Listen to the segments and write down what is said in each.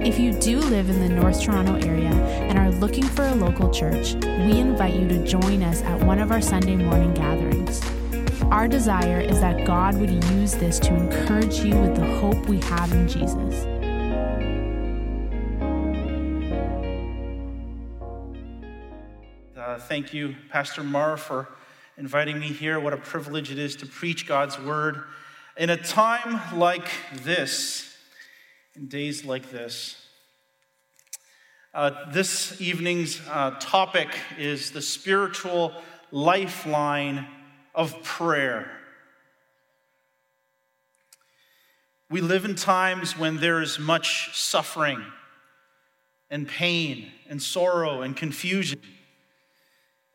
If you do live in the North Toronto area and are looking for a local church, we invite you to join us at one of our Sunday morning gatherings. Our desire is that God would use this to encourage you with the hope we have in Jesus. Uh, thank you, Pastor Mar, for inviting me here. What a privilege it is to preach God's word in a time like this, days like this. Uh, this evening's uh, topic is the spiritual lifeline of prayer. We live in times when there is much suffering and pain and sorrow and confusion.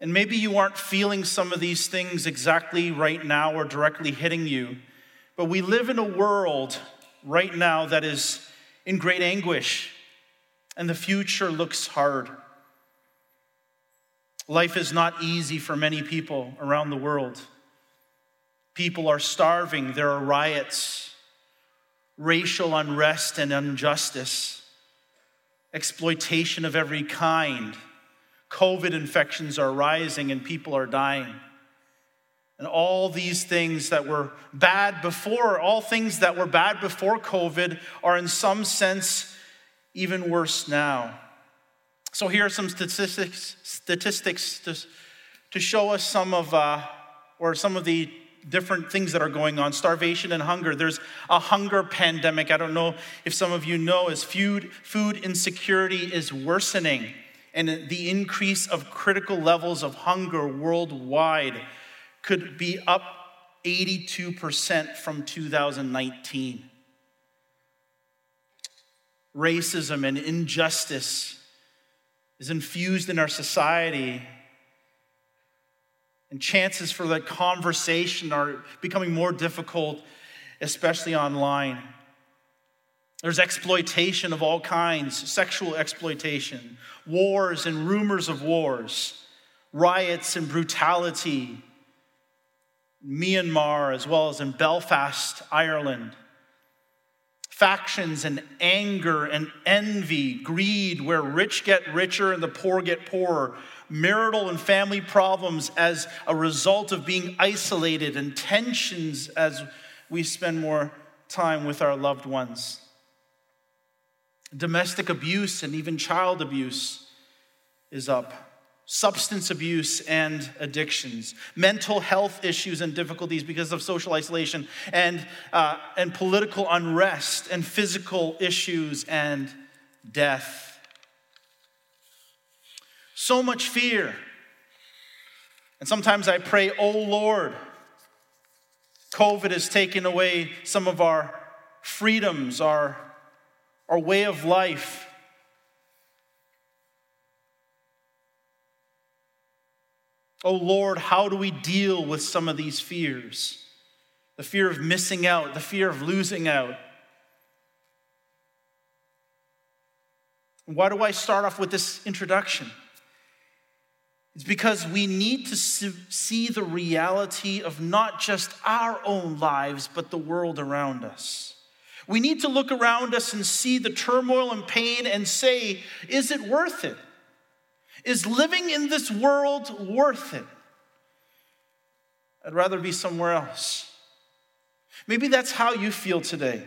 And maybe you aren't feeling some of these things exactly right now or directly hitting you, but we live in a world right now that is in great anguish, and the future looks hard. Life is not easy for many people around the world. People are starving, there are riots, racial unrest and injustice, exploitation of every kind COVID infections are rising and people are dying. And all these things that were bad before, all things that were bad before COVID, are in some sense even worse now. So here are some statistics, statistics to, to show us some of, uh, or some of the different things that are going on. Starvation and hunger. There's a hunger pandemic. I don't know if some of you know as food food insecurity is worsening and the increase of critical levels of hunger worldwide could be up 82% from 2019. Racism and injustice is infused in our society, and chances for that conversation are becoming more difficult, especially online. There's exploitation of all kinds, sexual exploitation, wars and rumors of wars, riots and brutality. Myanmar, as well as in Belfast, Ireland. Factions and anger and envy, greed, where rich get richer and the poor get poorer. Marital and family problems as a result of being isolated, and tensions as we spend more time with our loved ones domestic abuse and even child abuse is up. Substance abuse and addictions, mental health issues and difficulties because of social isolation, and, uh, and political unrest, and physical issues and death. So much fear. And sometimes I pray, oh Lord, COVID has taken away some of our freedoms, our our way of life. Oh Lord, how do we deal with some of these fears? The fear of missing out, the fear of losing out. Why do I start off with this introduction? It's because we need to see the reality of not just our own lives, but the world around us. We need to look around us and see the turmoil and pain and say, is it worth it? Is living in this world worth it? I'd rather be somewhere else. Maybe that's how you feel today.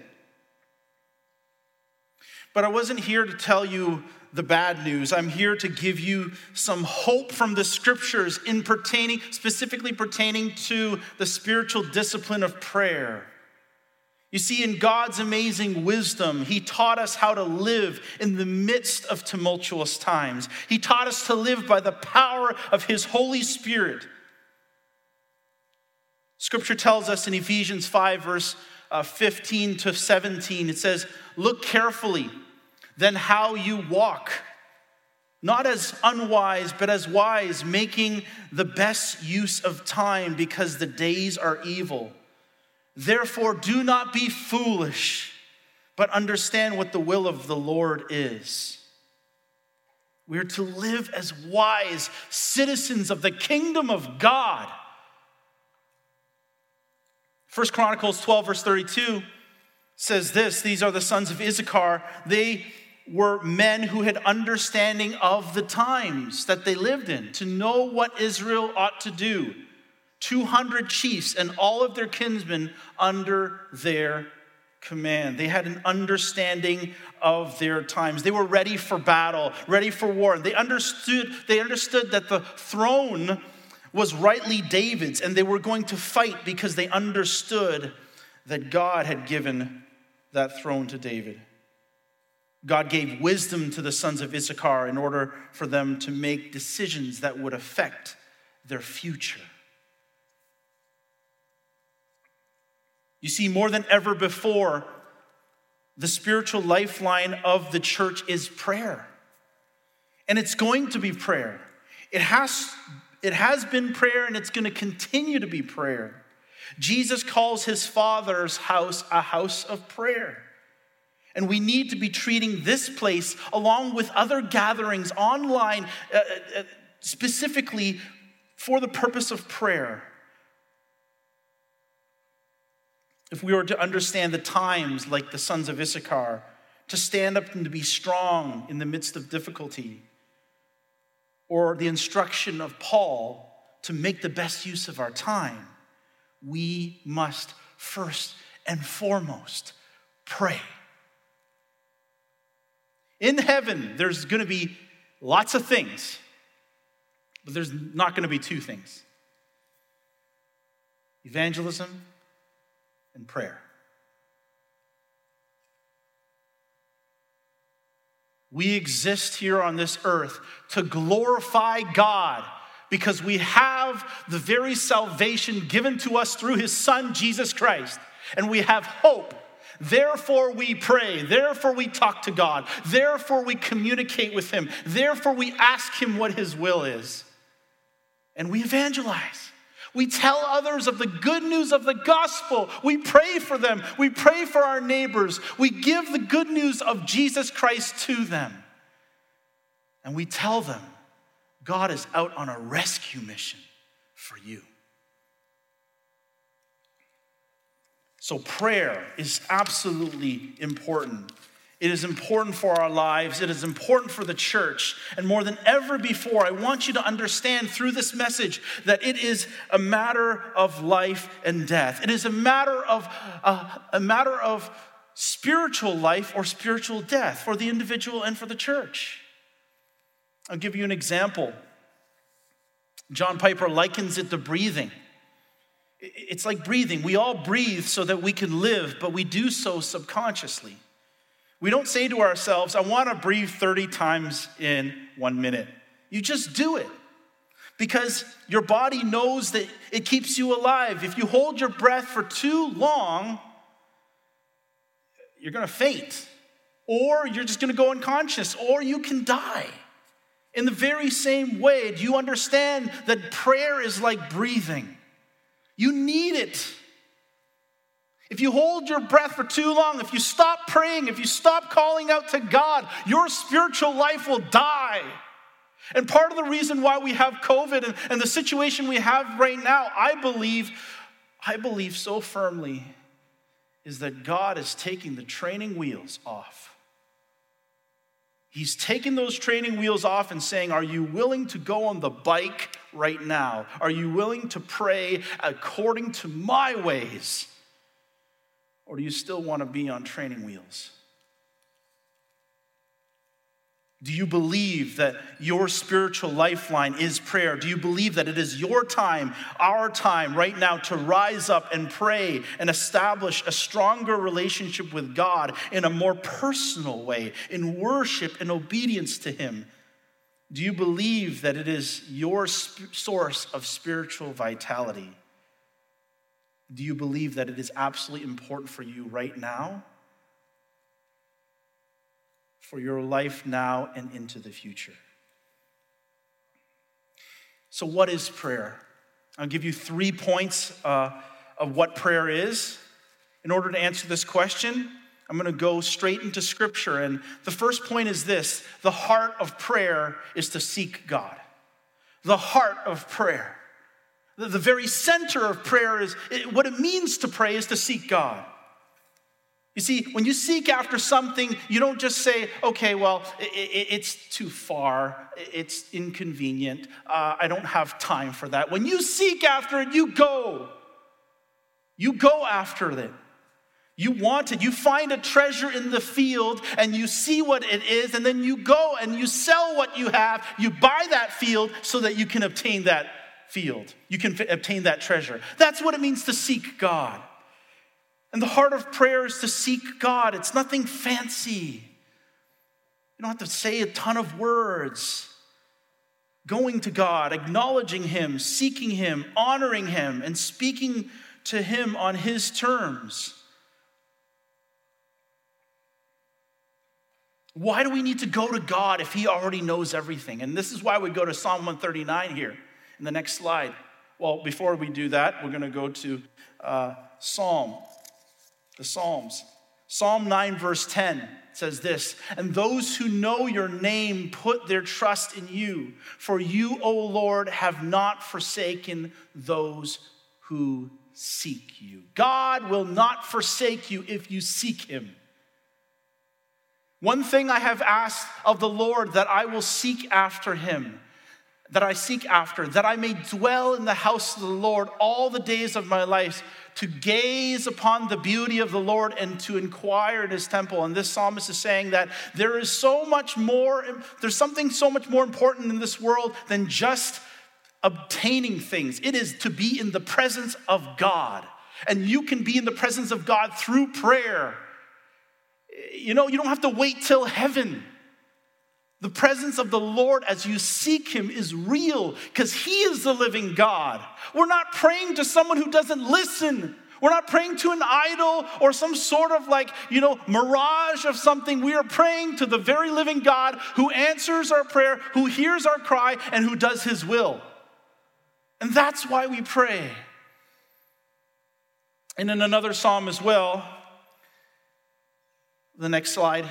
But I wasn't here to tell you the bad news. I'm here to give you some hope from the scriptures in pertaining specifically pertaining to the spiritual discipline of prayer. You see, in God's amazing wisdom, He taught us how to live in the midst of tumultuous times. He taught us to live by the power of His Holy Spirit. Scripture tells us in Ephesians 5, verse uh, 15 to 17, it says, Look carefully then how you walk not as unwise, but as wise, making the best use of time because the days are evil. Therefore, do not be foolish, but understand what the will of the Lord is. We are to live as wise citizens of the kingdom of God. First Chronicles 12, verse 32 says this These are the sons of Issachar. They were men who had understanding of the times that they lived in, to know what Israel ought to do. 200 chiefs and all of their kinsmen under their command. They had an understanding of their times. They were ready for battle, ready for war. They understood, they understood that the throne was rightly David's and they were going to fight because they understood that God had given that throne to David. God gave wisdom to the sons of Issachar in order for them to make decisions that would affect their future. You see, more than ever before, the spiritual lifeline of the church is prayer. And it's going to be prayer. It has, it has been prayer and it's going to continue to be prayer. Jesus calls his Father's house a house of prayer. And we need to be treating this place along with other gatherings online, uh, uh, specifically for the purpose of prayer. If we were to understand the times like the sons of Issachar, to stand up and to be strong in the midst of difficulty, or the instruction of Paul to make the best use of our time, we must first and foremost pray. In heaven, there's going to be lots of things, but there's not going to be two things evangelism and prayer. We exist here on this earth to glorify God because we have the very salvation given to us through his Son, Jesus Christ, and we have hope Therefore, we pray. Therefore, we talk to God. Therefore, we communicate with Him. Therefore, we ask Him what His will is. And we evangelize. We tell others of the good news of the gospel. We pray for them. We pray for our neighbors. We give the good news of Jesus Christ to them. And we tell them God is out on a rescue mission for you. So, prayer is absolutely important. It is important for our lives. It is important for the church. And more than ever before, I want you to understand through this message that it is a matter of life and death. It is a matter of uh, a matter of spiritual life or spiritual death for the individual and for the church. I'll give you an example. John Piper likens it to breathing. It's like breathing. We all breathe so that we can live, but we do so subconsciously. We don't say to ourselves, I want to breathe 30 times in one minute. You just do it because your body knows that it keeps you alive. If you hold your breath for too long, you're going to faint, or you're just going to go unconscious, or you can die. In the very same way, do you understand that prayer is like breathing? You need it. If you hold your breath for too long, if you stop praying, if you stop calling out to God, your spiritual life will die. And part of the reason why we have COVID and, and the situation we have right now, I believe, I believe so firmly, is that God is taking the training wheels off. He's taking those training wheels off and saying, Are you willing to go on the bike right now? Are you willing to pray according to my ways? Or do you still want to be on training wheels? Do you believe that your spiritual lifeline is prayer? Do you believe that it is your time, our time right now to rise up and pray and establish a stronger relationship with God in a more personal way, in worship and obedience to Him? Do you believe that it is your sp- source of spiritual vitality? Do you believe that it is absolutely important for you right now? For your life now and into the future? So, what is prayer? I'll give you three points uh, of what prayer is. In order to answer this question, I'm going to go straight into scripture. And the first point is this the heart of prayer is to seek God. The heart of prayer. The, the very center of prayer is it, what it means to pray is to seek God. You see, when you seek after something, you don't just say, okay, well, it, it, it's too far, it's inconvenient, uh, I don't have time for that. When you seek after it, you go. You go after it. You want it. You find a treasure in the field and you see what it is, and then you go and you sell what you have. You buy that field so that you can obtain that field. You can f- obtain that treasure. That's what it means to seek God. And the heart of prayer is to seek God. It's nothing fancy. You don't have to say a ton of words. Going to God, acknowledging Him, seeking Him, honoring Him, and speaking to Him on His terms. Why do we need to go to God if He already knows everything? And this is why we go to Psalm 139 here in the next slide. Well, before we do that, we're going to go to uh, Psalm the Psalms. Psalm 9, verse 10 says this And those who know your name put their trust in you, for you, O Lord, have not forsaken those who seek you. God will not forsake you if you seek him. One thing I have asked of the Lord that I will seek after him, that I seek after, that I may dwell in the house of the Lord all the days of my life to gaze upon the beauty of the Lord and to inquire in his temple. And this psalmist is saying that there is so much more, there's something so much more important in this world than just obtaining things. It is to be in the presence of God. And you can be in the presence of God through prayer. You know, you don't have to wait till heaven. The presence of the Lord as you seek Him is real because He is the living God. We're not praying to someone who doesn't listen. We're not praying to an idol or some sort of like, you know, mirage of something. We are praying to the very living God who answers our prayer, who hears our cry, and who does His will. And that's why we pray. And in another psalm as well, the next slide,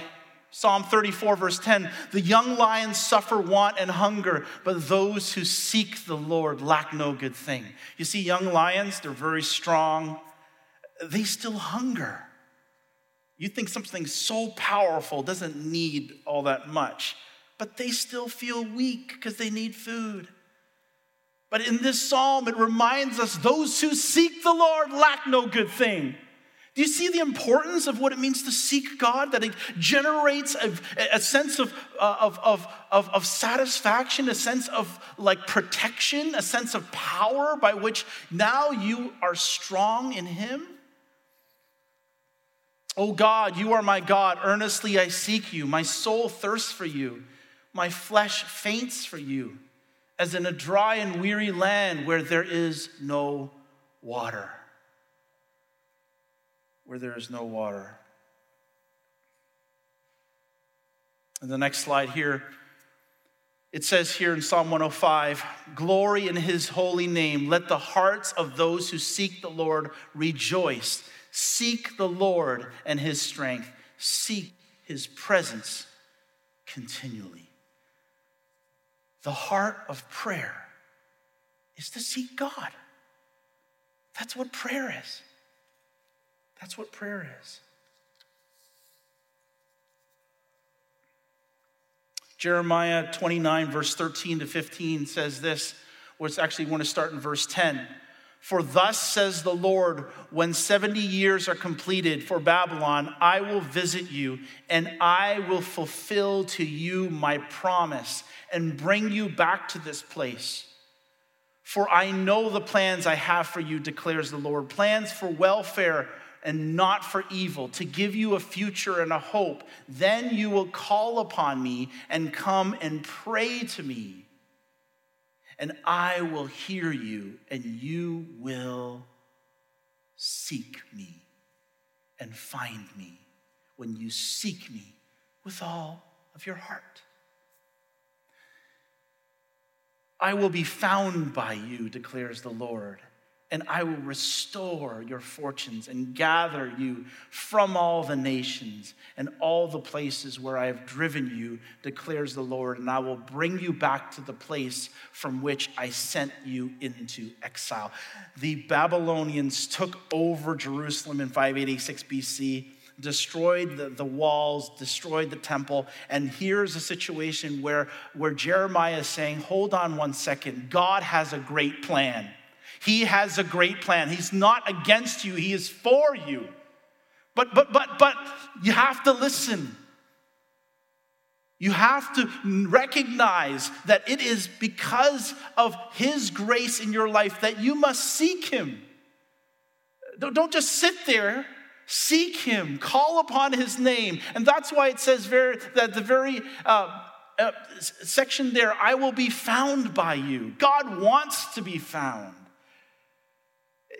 Psalm 34, verse 10 The young lions suffer want and hunger, but those who seek the Lord lack no good thing. You see, young lions, they're very strong, they still hunger. You think something so powerful doesn't need all that much, but they still feel weak because they need food. But in this psalm, it reminds us those who seek the Lord lack no good thing. Do you see the importance of what it means to seek God? That it generates a, a sense of, uh, of, of, of, of satisfaction, a sense of like protection, a sense of power by which now you are strong in Him? Oh God, you are my God. Earnestly I seek you. My soul thirsts for you. My flesh faints for you, as in a dry and weary land where there is no water where there is no water. And the next slide here, it says here in Psalm 105 Glory in his holy name. Let the hearts of those who seek the Lord rejoice. Seek the Lord and his strength, seek his presence continually. The heart of prayer is to seek God. That's what prayer is. That's what prayer is. Jeremiah 29, verse 13 to 15 says this, it's actually want to start in verse 10. For thus says the Lord, when 70 years are completed for Babylon, I will visit you and I will fulfill to you my promise and bring you back to this place. For I know the plans I have for you, declares the Lord plans for welfare and not for evil, to give you a future and a hope. Then you will call upon me and come and pray to me, and I will hear you, and you will seek me and find me when you seek me with all of your heart. I will be found by you, declares the Lord, and I will restore your fortunes and gather you from all the nations and all the places where I have driven you, declares the Lord, and I will bring you back to the place from which I sent you into exile. The Babylonians took over Jerusalem in 586 BC destroyed the, the walls, destroyed the temple. And here's a situation where, where Jeremiah is saying, Hold on one second, God has a great plan. He has a great plan. He's not against you, He is for you. But, but, but, but you have to listen. You have to recognize that it is because of His grace in your life that you must seek Him. Don't just sit there Seek him, call upon his name. And that's why it says very, that the very uh, uh, section there, I will be found by you. God wants to be found.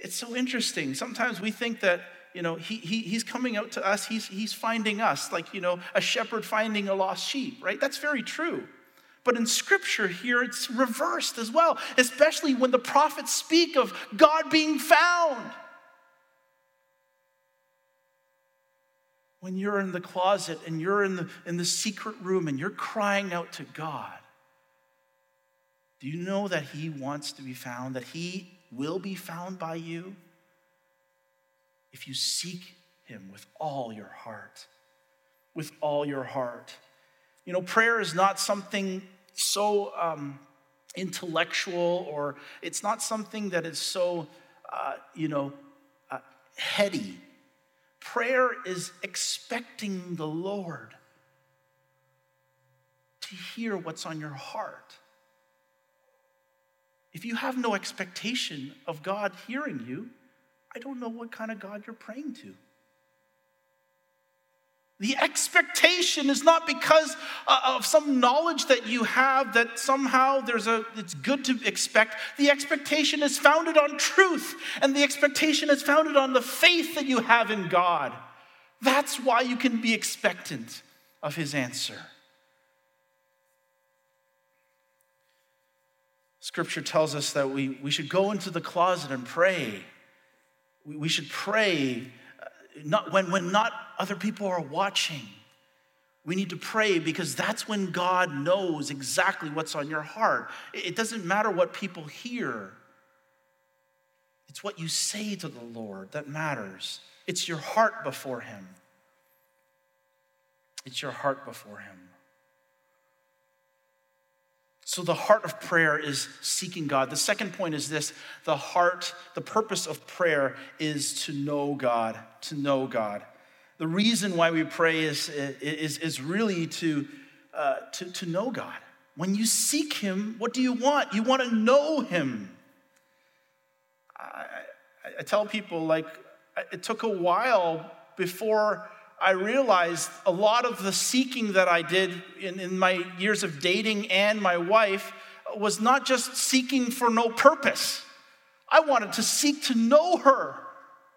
It's so interesting. Sometimes we think that, you know, he, he, he's coming out to us, he's, he's finding us, like, you know, a shepherd finding a lost sheep, right? That's very true. But in scripture here, it's reversed as well, especially when the prophets speak of God being found. when you're in the closet and you're in the, in the secret room and you're crying out to God, do you know that He wants to be found, that He will be found by you if you seek Him with all your heart? With all your heart. You know, prayer is not something so um, intellectual or it's not something that is so, uh, you know, uh, heady Prayer is expecting the Lord to hear what's on your heart. If you have no expectation of God hearing you, I don't know what kind of God you're praying to. The expectation is not because uh, of some knowledge that you have that somehow there's a it's good to expect. The expectation is founded on truth, and the expectation is founded on the faith that you have in God. That's why you can be expectant of his answer. Scripture tells us that we, we should go into the closet and pray. We, we should pray uh, not, when, when not other people are watching. We need to pray because that's when God knows exactly what's on your heart. It doesn't matter what people hear, it's what you say to the Lord that matters. It's your heart before Him. It's your heart before Him. So, the heart of prayer is seeking God. The second point is this the heart, the purpose of prayer is to know God, to know God. The reason why we pray is, is, is really to, uh, to, to know God. When you seek Him, what do you want? You want to know Him. I, I tell people, like, it took a while before I realized a lot of the seeking that I did in, in my years of dating and my wife was not just seeking for no purpose. I wanted to seek to know her.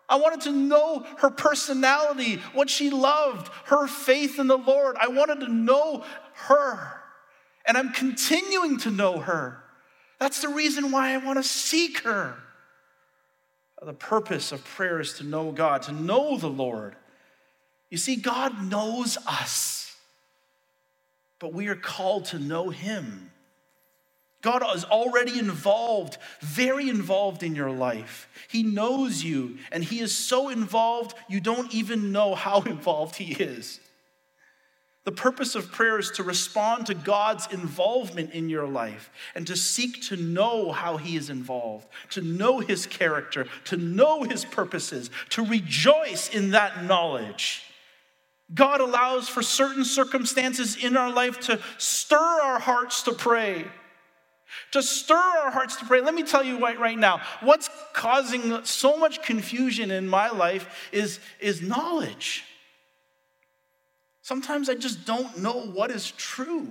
I wanted to know her personality, what she loved, her faith in the Lord. I wanted to know her. And I'm continuing to know her. That's the reason why I want to seek her. The purpose of prayer is to know God, to know the Lord. You see, God knows us, but we are called to know Him. God is already involved, very involved in your life. He knows you, and He is so involved, you don't even know how involved He is. The purpose of prayer is to respond to God's involvement in your life and to seek to know how He is involved, to know His character, to know His purposes, to rejoice in that knowledge. God allows for certain circumstances in our life to stir our hearts to pray. To stir our hearts to pray. Let me tell you right, right now, what's causing so much confusion in my life is, is knowledge. Sometimes I just don't know what is true.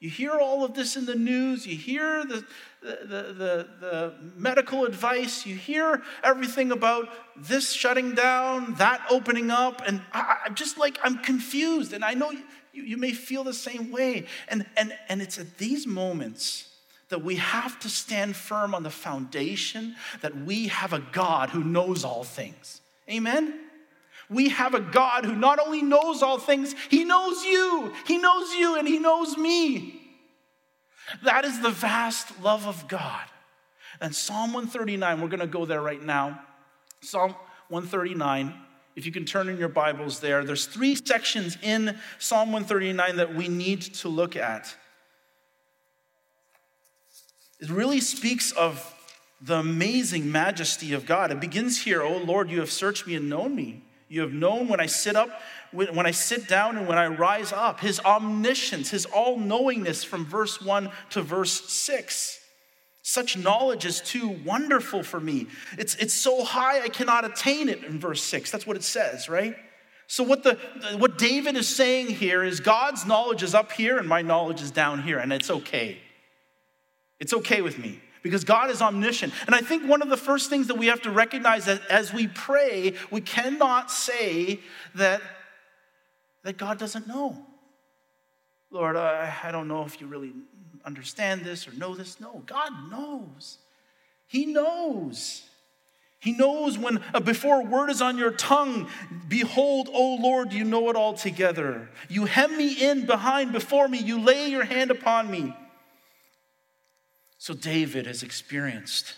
You hear all of this in the news, you hear the, the, the, the, medical advice, you hear everything about this shutting down, that opening up, and I, am just like, I'm confused. And I know you, you may feel the same way. And, and, and it's at these moments that we have to stand firm on the foundation that we have a God who knows all things. Amen? We have a God who not only knows all things, He knows you. He knows you and He knows me. That is the vast love of God. And Psalm 139, we're going to go there right now. Psalm 139, if you can turn in your Bibles there, there's three sections in Psalm 139 that we need to look at. It really speaks of the amazing majesty of God. It begins here, Oh Lord, you have searched me and known me. You have known when I sit up, when I sit down, and when I rise up. His omniscience, his all knowingness from verse 1 to verse 6. Such knowledge is too wonderful for me. It's, it's so high I cannot attain it in verse 6. That's what it says, right? So, what, the, what David is saying here is God's knowledge is up here and my knowledge is down here, and it's okay. It's okay with me because God is omniscient. And I think one of the first things that we have to recognize that as we pray, we cannot say that, that God doesn't know. Lord, I, I don't know if you really understand this or know this. No, God knows. He knows. He knows when, uh, before a word is on your tongue, behold, O Lord, you know it all together. You hem me in behind, before me, you lay your hand upon me. So David has experienced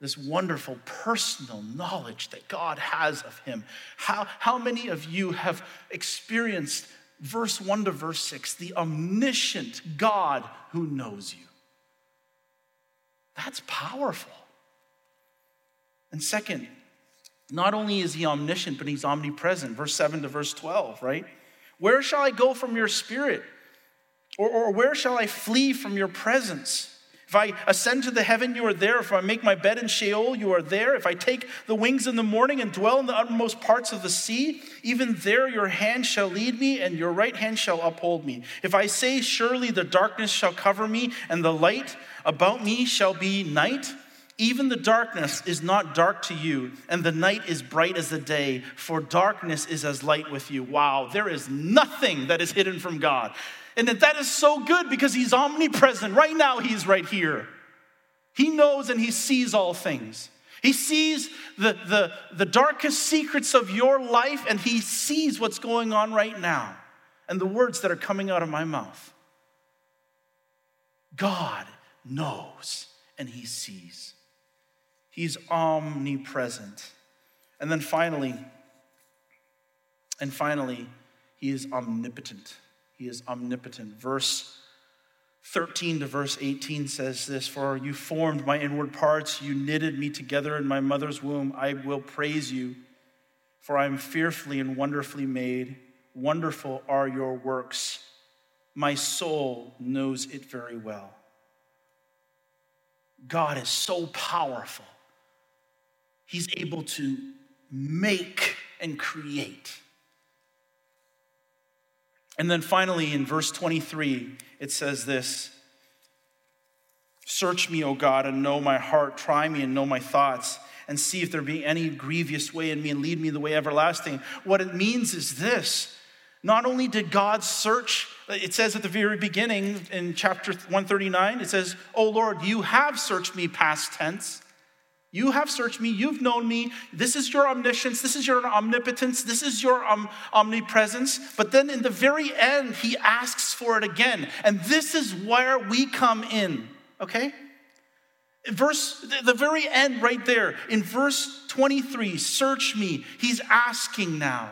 this wonderful personal knowledge that God has of him. How, how many of you have experienced verse 1 to verse 6, the omniscient God who knows you. That's powerful. And second, not only is he omniscient, but he's omnipresent. Verse 7 to verse 12, right? Where shall I go from your spirit? Or, or where shall I flee from your presence? If I ascend to the heaven, you are there. If I make my bed in Sheol, you are there. If I take the wings in the morning and dwell in the uttermost parts of the sea, even there your hand shall lead me, and your right hand shall uphold me. If I say, Surely the darkness shall cover me, and the light about me shall be night, even the darkness is not dark to you, and the night is bright as the day, for darkness is as light with you. Wow, there is nothing that is hidden from God. And that, that is so good because he's omnipresent. Right now, he's right here. He knows and he sees all things. He sees the, the, the darkest secrets of your life and he sees what's going on right now and the words that are coming out of my mouth. God knows and he sees. He's omnipresent. And then finally, and finally, he is omnipotent. He is omnipotent. Verse 13 to verse 18 says this For you formed my inward parts, you knitted me together in my mother's womb. I will praise you, for I am fearfully and wonderfully made. Wonderful are your works. My soul knows it very well. God is so powerful. He's able to make and create. And then finally, in verse 23, it says this Search me, O God, and know my heart. Try me and know my thoughts, and see if there be any grievous way in me, and lead me the way everlasting. What it means is this not only did God search, it says at the very beginning in chapter 139, it says, Oh Lord, you have searched me, past tense. You have searched me, you've known me. This is your omniscience, this is your omnipotence, this is your um, omnipresence. But then in the very end, he asks for it again. And this is where we come in, okay? Verse, the very end right there, in verse 23, search me. He's asking now,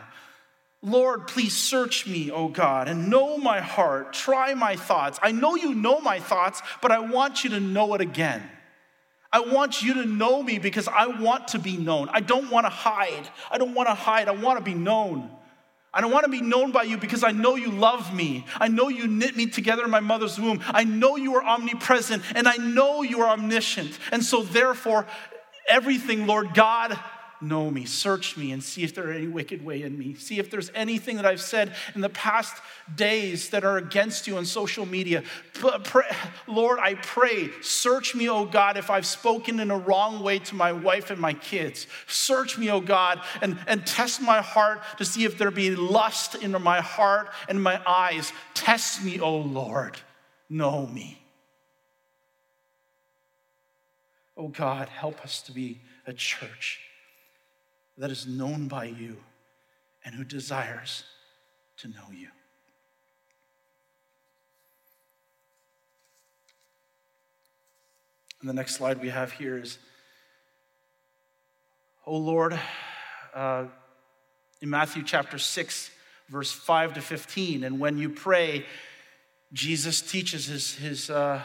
Lord, please search me, O God, and know my heart. Try my thoughts. I know you know my thoughts, but I want you to know it again. I want you to know me because I want to be known. I don't want to hide. I don't want to hide. I want to be known. I don't want to be known by you because I know you love me. I know you knit me together in my mother's womb. I know you are omnipresent and I know you are omniscient. And so, therefore, everything, Lord God, know me, search me, and see if there are any wicked way in me. See if there's anything that I've said in the past days that are against you on social media. Lord, I pray, search me, oh God, if I've spoken in a wrong way to my wife and my kids. Search me, oh God, and, and test my heart to see if there be lust in my heart and my eyes. Test me, oh Lord. Know me. Oh God, help us to be a church that is known by you and who desires to know you. And the next slide we have here is, Oh Lord, uh, in Matthew chapter 6, verse 5 to 15, and when you pray, Jesus teaches his, his uh,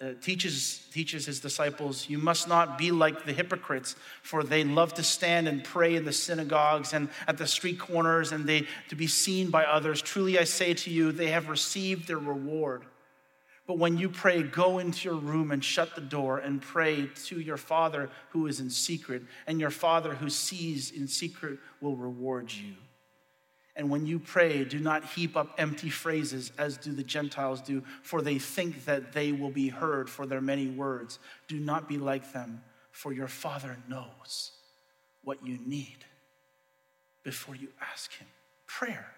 uh, teaches, teaches his disciples, You must not be like the hypocrites, for they love to stand and pray in the synagogues and at the street corners, and they to be seen by others. Truly I say to you, they have received their reward. But when you pray, go into your room and shut the door and pray to your Father who is in secret, and your Father who sees in secret will reward you. And when you pray, do not heap up empty phrases as do the Gentiles do, for they think that they will be heard for their many words. Do not be like them, for your Father knows what you need before you ask Him. Prayer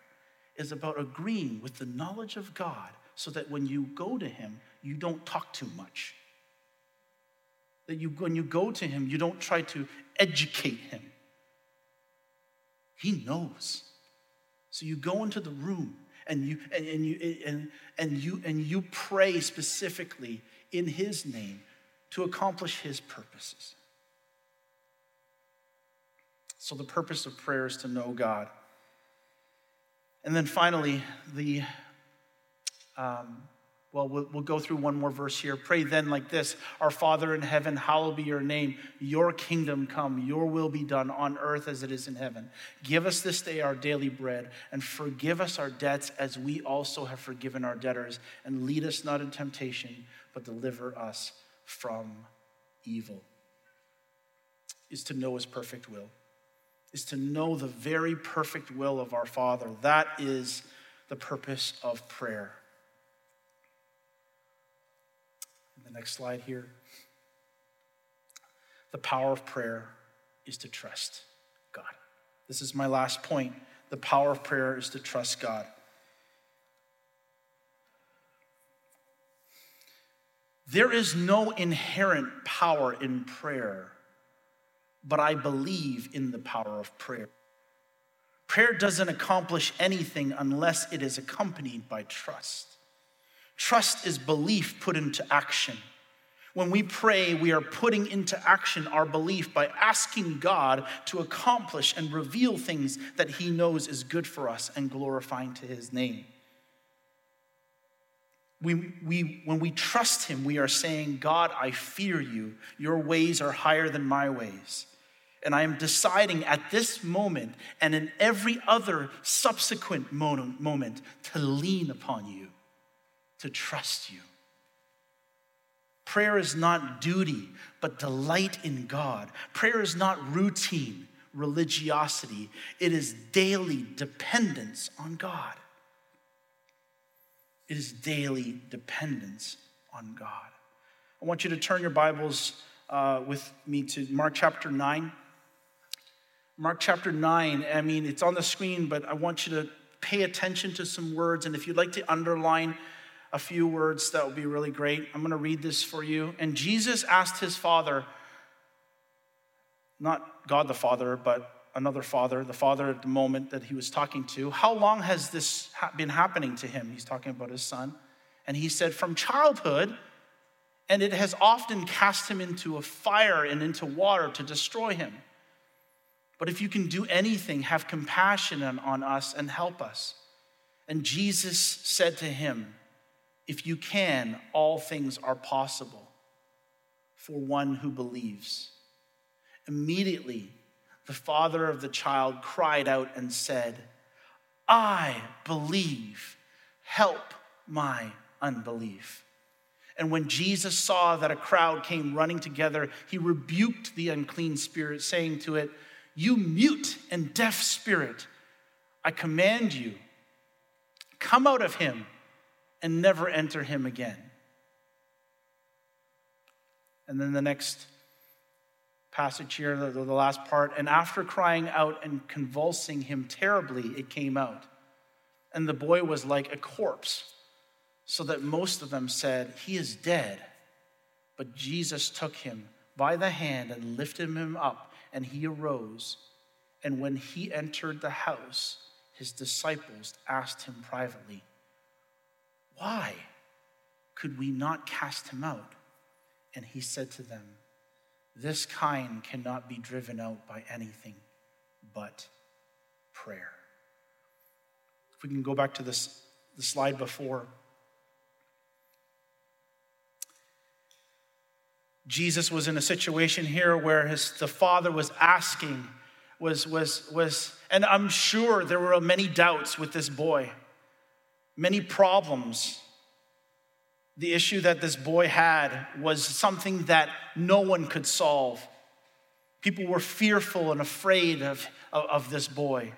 is about agreeing with the knowledge of God so that when you go to Him, you don't talk too much. That you, when you go to Him, you don't try to educate Him. He knows. So you go into the room and you and, and you and, and you and you pray specifically in his name to accomplish his purposes. So the purpose of prayer is to know God. And then finally, the um, well, well, we'll go through one more verse here. Pray then like this Our Father in heaven, hallowed be your name. Your kingdom come, your will be done on earth as it is in heaven. Give us this day our daily bread, and forgive us our debts as we also have forgiven our debtors. And lead us not in temptation, but deliver us from evil. Is to know his perfect will, is to know the very perfect will of our Father. That is the purpose of prayer. The next slide here. The power of prayer is to trust God. This is my last point. The power of prayer is to trust God. There is no inherent power in prayer, but I believe in the power of prayer. Prayer doesn't accomplish anything unless it is accompanied by trust. Trust is belief put into action. When we pray, we are putting into action our belief by asking God to accomplish and reveal things that He knows is good for us and glorifying to His name. We, we, when we trust Him, we are saying, God, I fear you. Your ways are higher than my ways. And I am deciding at this moment and in every other subsequent moment to lean upon you to trust you. Prayer is not duty, but delight in God. Prayer is not routine religiosity, it is daily dependence on God. It is daily dependence on God. I want you to turn your Bibles uh, with me to Mark chapter 9. Mark chapter 9, I mean, it's on the screen, but I want you to pay attention to some words. And if you'd like to underline, a few words that would be really great. I'm going to read this for you. And Jesus asked his father, not God the Father, but another father, the father at the moment that he was talking to, how long has this been happening to him? He's talking about his son. And he said, from childhood, and it has often cast him into a fire and into water to destroy him. But if you can do anything, have compassion on, on us and help us. And Jesus said to him, if you can, all things are possible for one who believes. Immediately, the father of the child cried out and said, I believe, help my unbelief. And when Jesus saw that a crowd came running together, he rebuked the unclean spirit, saying to it, You mute and deaf spirit, I command you, come out of him and never enter him again. And then the next passage here, the, the last part, and after crying out and convulsing him terribly, it came out. And the boy was like a corpse, so that most of them said, He is dead. But Jesus took him by the hand and lifted him up, and he arose. And when he entered the house, his disciples asked him privately, Why could we not cast him out? And he said to them, This kind cannot be driven out by anything but prayer. If we can go back to this, the slide before. Jesus was in a situation here where his, the father was asking, was, was, was, and I'm sure there were many doubts with this boy, many problems. The issue that this boy had was something that no one could solve. People were fearful and afraid of, of, of this boy.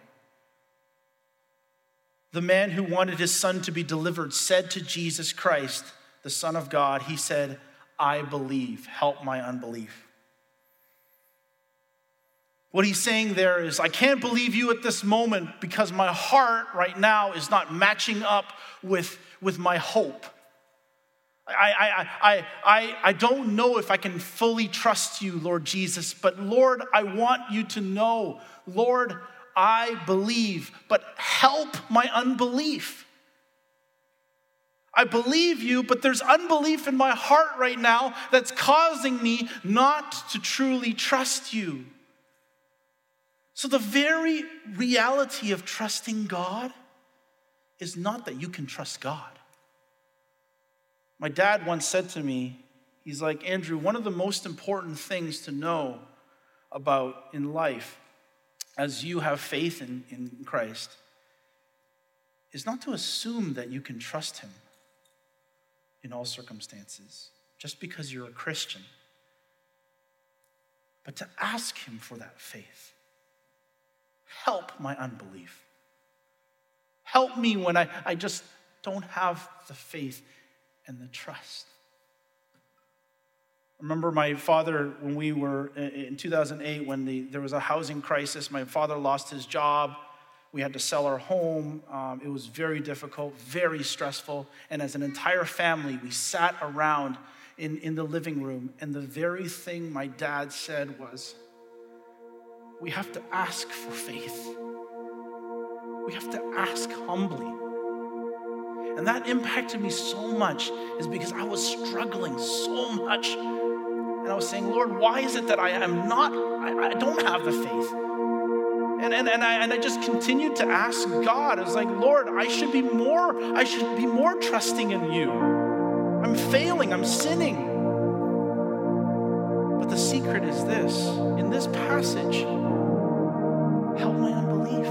The man who wanted his son to be delivered said to Jesus Christ, the Son of God, He said, I believe. Help my unbelief. What he's saying there is, I can't believe you at this moment because my heart right now is not matching up with, with my hope. I, I, I, I, I don't know if I can fully trust you, Lord Jesus, but Lord, I want you to know, Lord, I believe, but help my unbelief. I believe you, but there's unbelief in my heart right now that's causing me not to truly trust you. So, the very reality of trusting God is not that you can trust God. My dad once said to me, he's like, Andrew, one of the most important things to know about in life as you have faith in, in Christ is not to assume that you can trust him in all circumstances just because you're a Christian, but to ask Him for that faith. Help my unbelief. Help me when I, I just don't have the faith and the trust. Remember my father when we were in 2008 when the, there was a housing crisis my father lost his job we had to sell our home. Um, it was very difficult, very stressful. And as an entire family, we sat around in, in the living room, and the very thing my dad said was, We have to ask for faith. We have to ask humbly. And that impacted me so much, is because I was struggling so much. And I was saying, Lord, why is it that I am not, I, I don't have the faith? And, and, and, I, and I just continued to ask God. I was like, Lord, I should be more, I should be more trusting in you. I'm failing, I'm sinning. The secret is this in this passage, help my unbelief.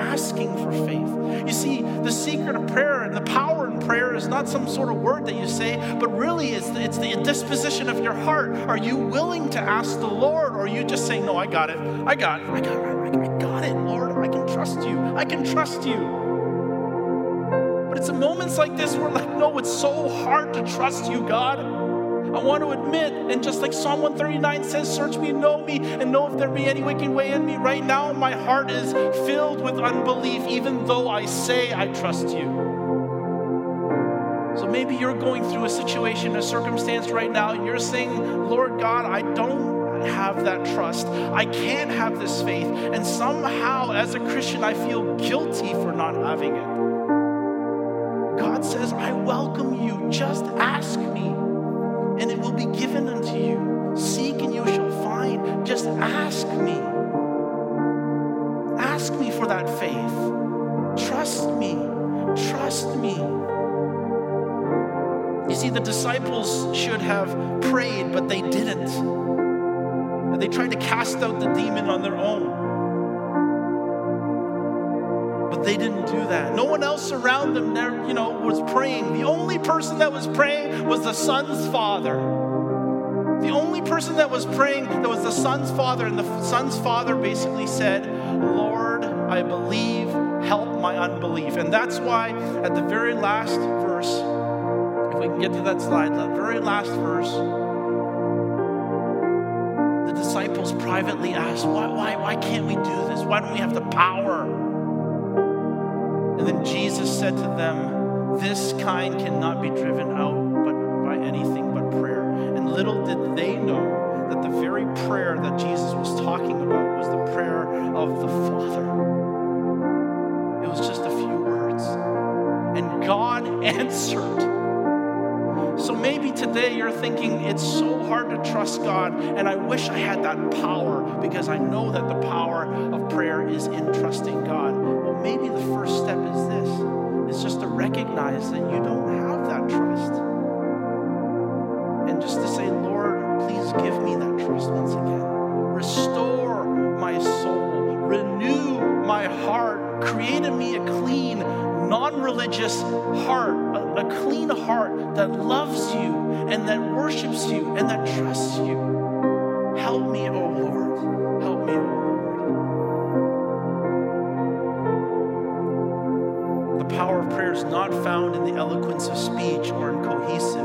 Asking for faith. You see, the secret of prayer and the power in prayer is not some sort of word that you say, but really it's the, it's the disposition of your heart. Are you willing to ask the Lord, or are you just saying, No, I got it, I got it, I got it? I got it, Lord. I can trust you. I can trust you. But it's in moments like this where, like, no, it's so hard to trust you, God. I want to admit, and just like Psalm 139 says, Search me, know me, and know if there be any wicked way in me. Right now, my heart is filled with unbelief, even though I say I trust you. So maybe you're going through a situation, a circumstance right now, and you're saying, Lord God, I don't have that trust. I can't have this faith. And somehow, as a Christian, I feel guilty for not having it. God says, I welcome you. Just ask me, and it will be given unto you. Seek, and you shall find. Just ask me. Ask me for that faith. Trust me. Trust me. You see, the disciples should have prayed, but they didn't. They tried to cast out the demon on their own. They didn't do that. No one else around them there, you know, was praying. The only person that was praying was the son's father. The only person that was praying that was the son's father, and the son's father basically said, Lord, I believe, help my unbelief. And that's why at the very last verse, if we can get to that slide, the very last verse, the disciples privately asked, why, why, why can't we do this? Why don't we have the power? And then Jesus said to them, This kind cannot be driven out but by anything but prayer. And little did they know that the very prayer that Jesus was talking about was the prayer of the Father. It was just a few words. And God answered. So maybe today you're thinking it's so hard to trust God, and I wish I had that power because I know that the power of prayer is in trusting God. Maybe the first step is this is just to recognize that you don't have that trust. And just to say, Lord, please give me that trust once again. Restore my soul, renew my heart, create in me a clean, non religious heart, a, a clean heart that loves you and that worships you and that trusts you. Help me, oh found in the eloquence of speech or in cohesive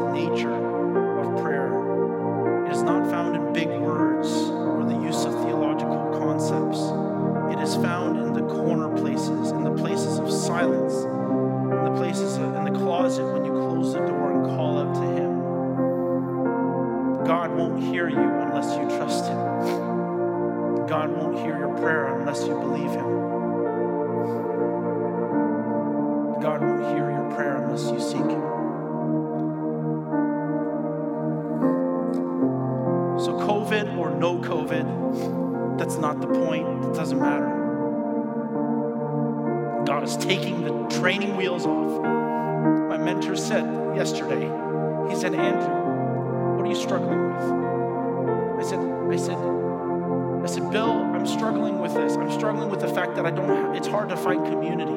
find community.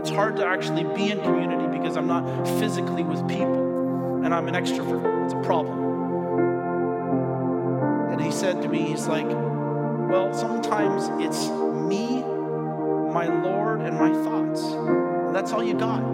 It's hard to actually be in community because I'm not physically with people and I'm an extrovert. It's a problem. And he said to me, he's like, well, sometimes it's me, my Lord, and my thoughts. And that's all you got.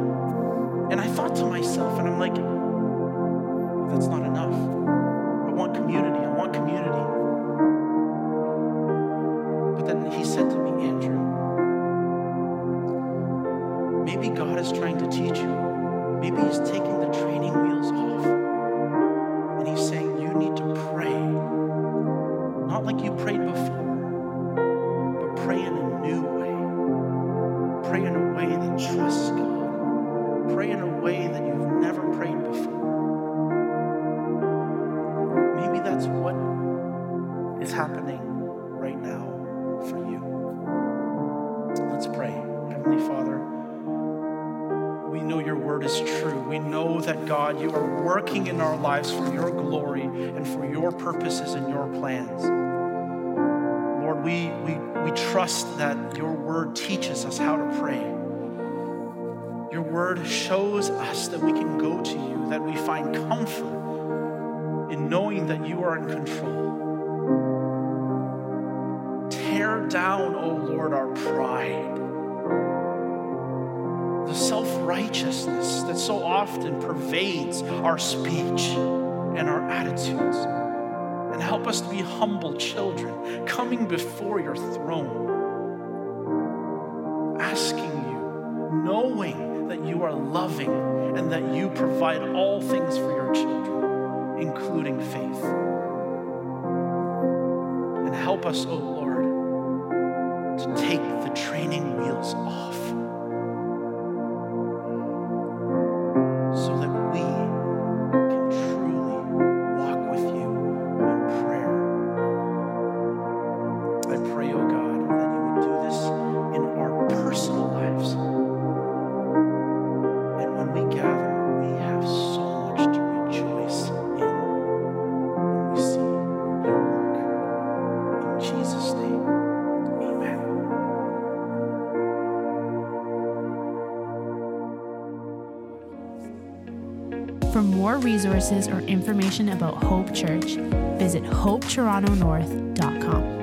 Teaches us how to pray. Your word shows us that we can go to you, that we find comfort in knowing that you are in control. Tear down, O oh Lord, our pride, the self righteousness that so often pervades our speech and our attitudes. And help us to be humble children coming before your throne, knowing that you are loving and that you provide all things for your children, including faith. And help us, O oh Lord, to take the training wheels off or information about Hope Church, visit hopetorontonorth.com.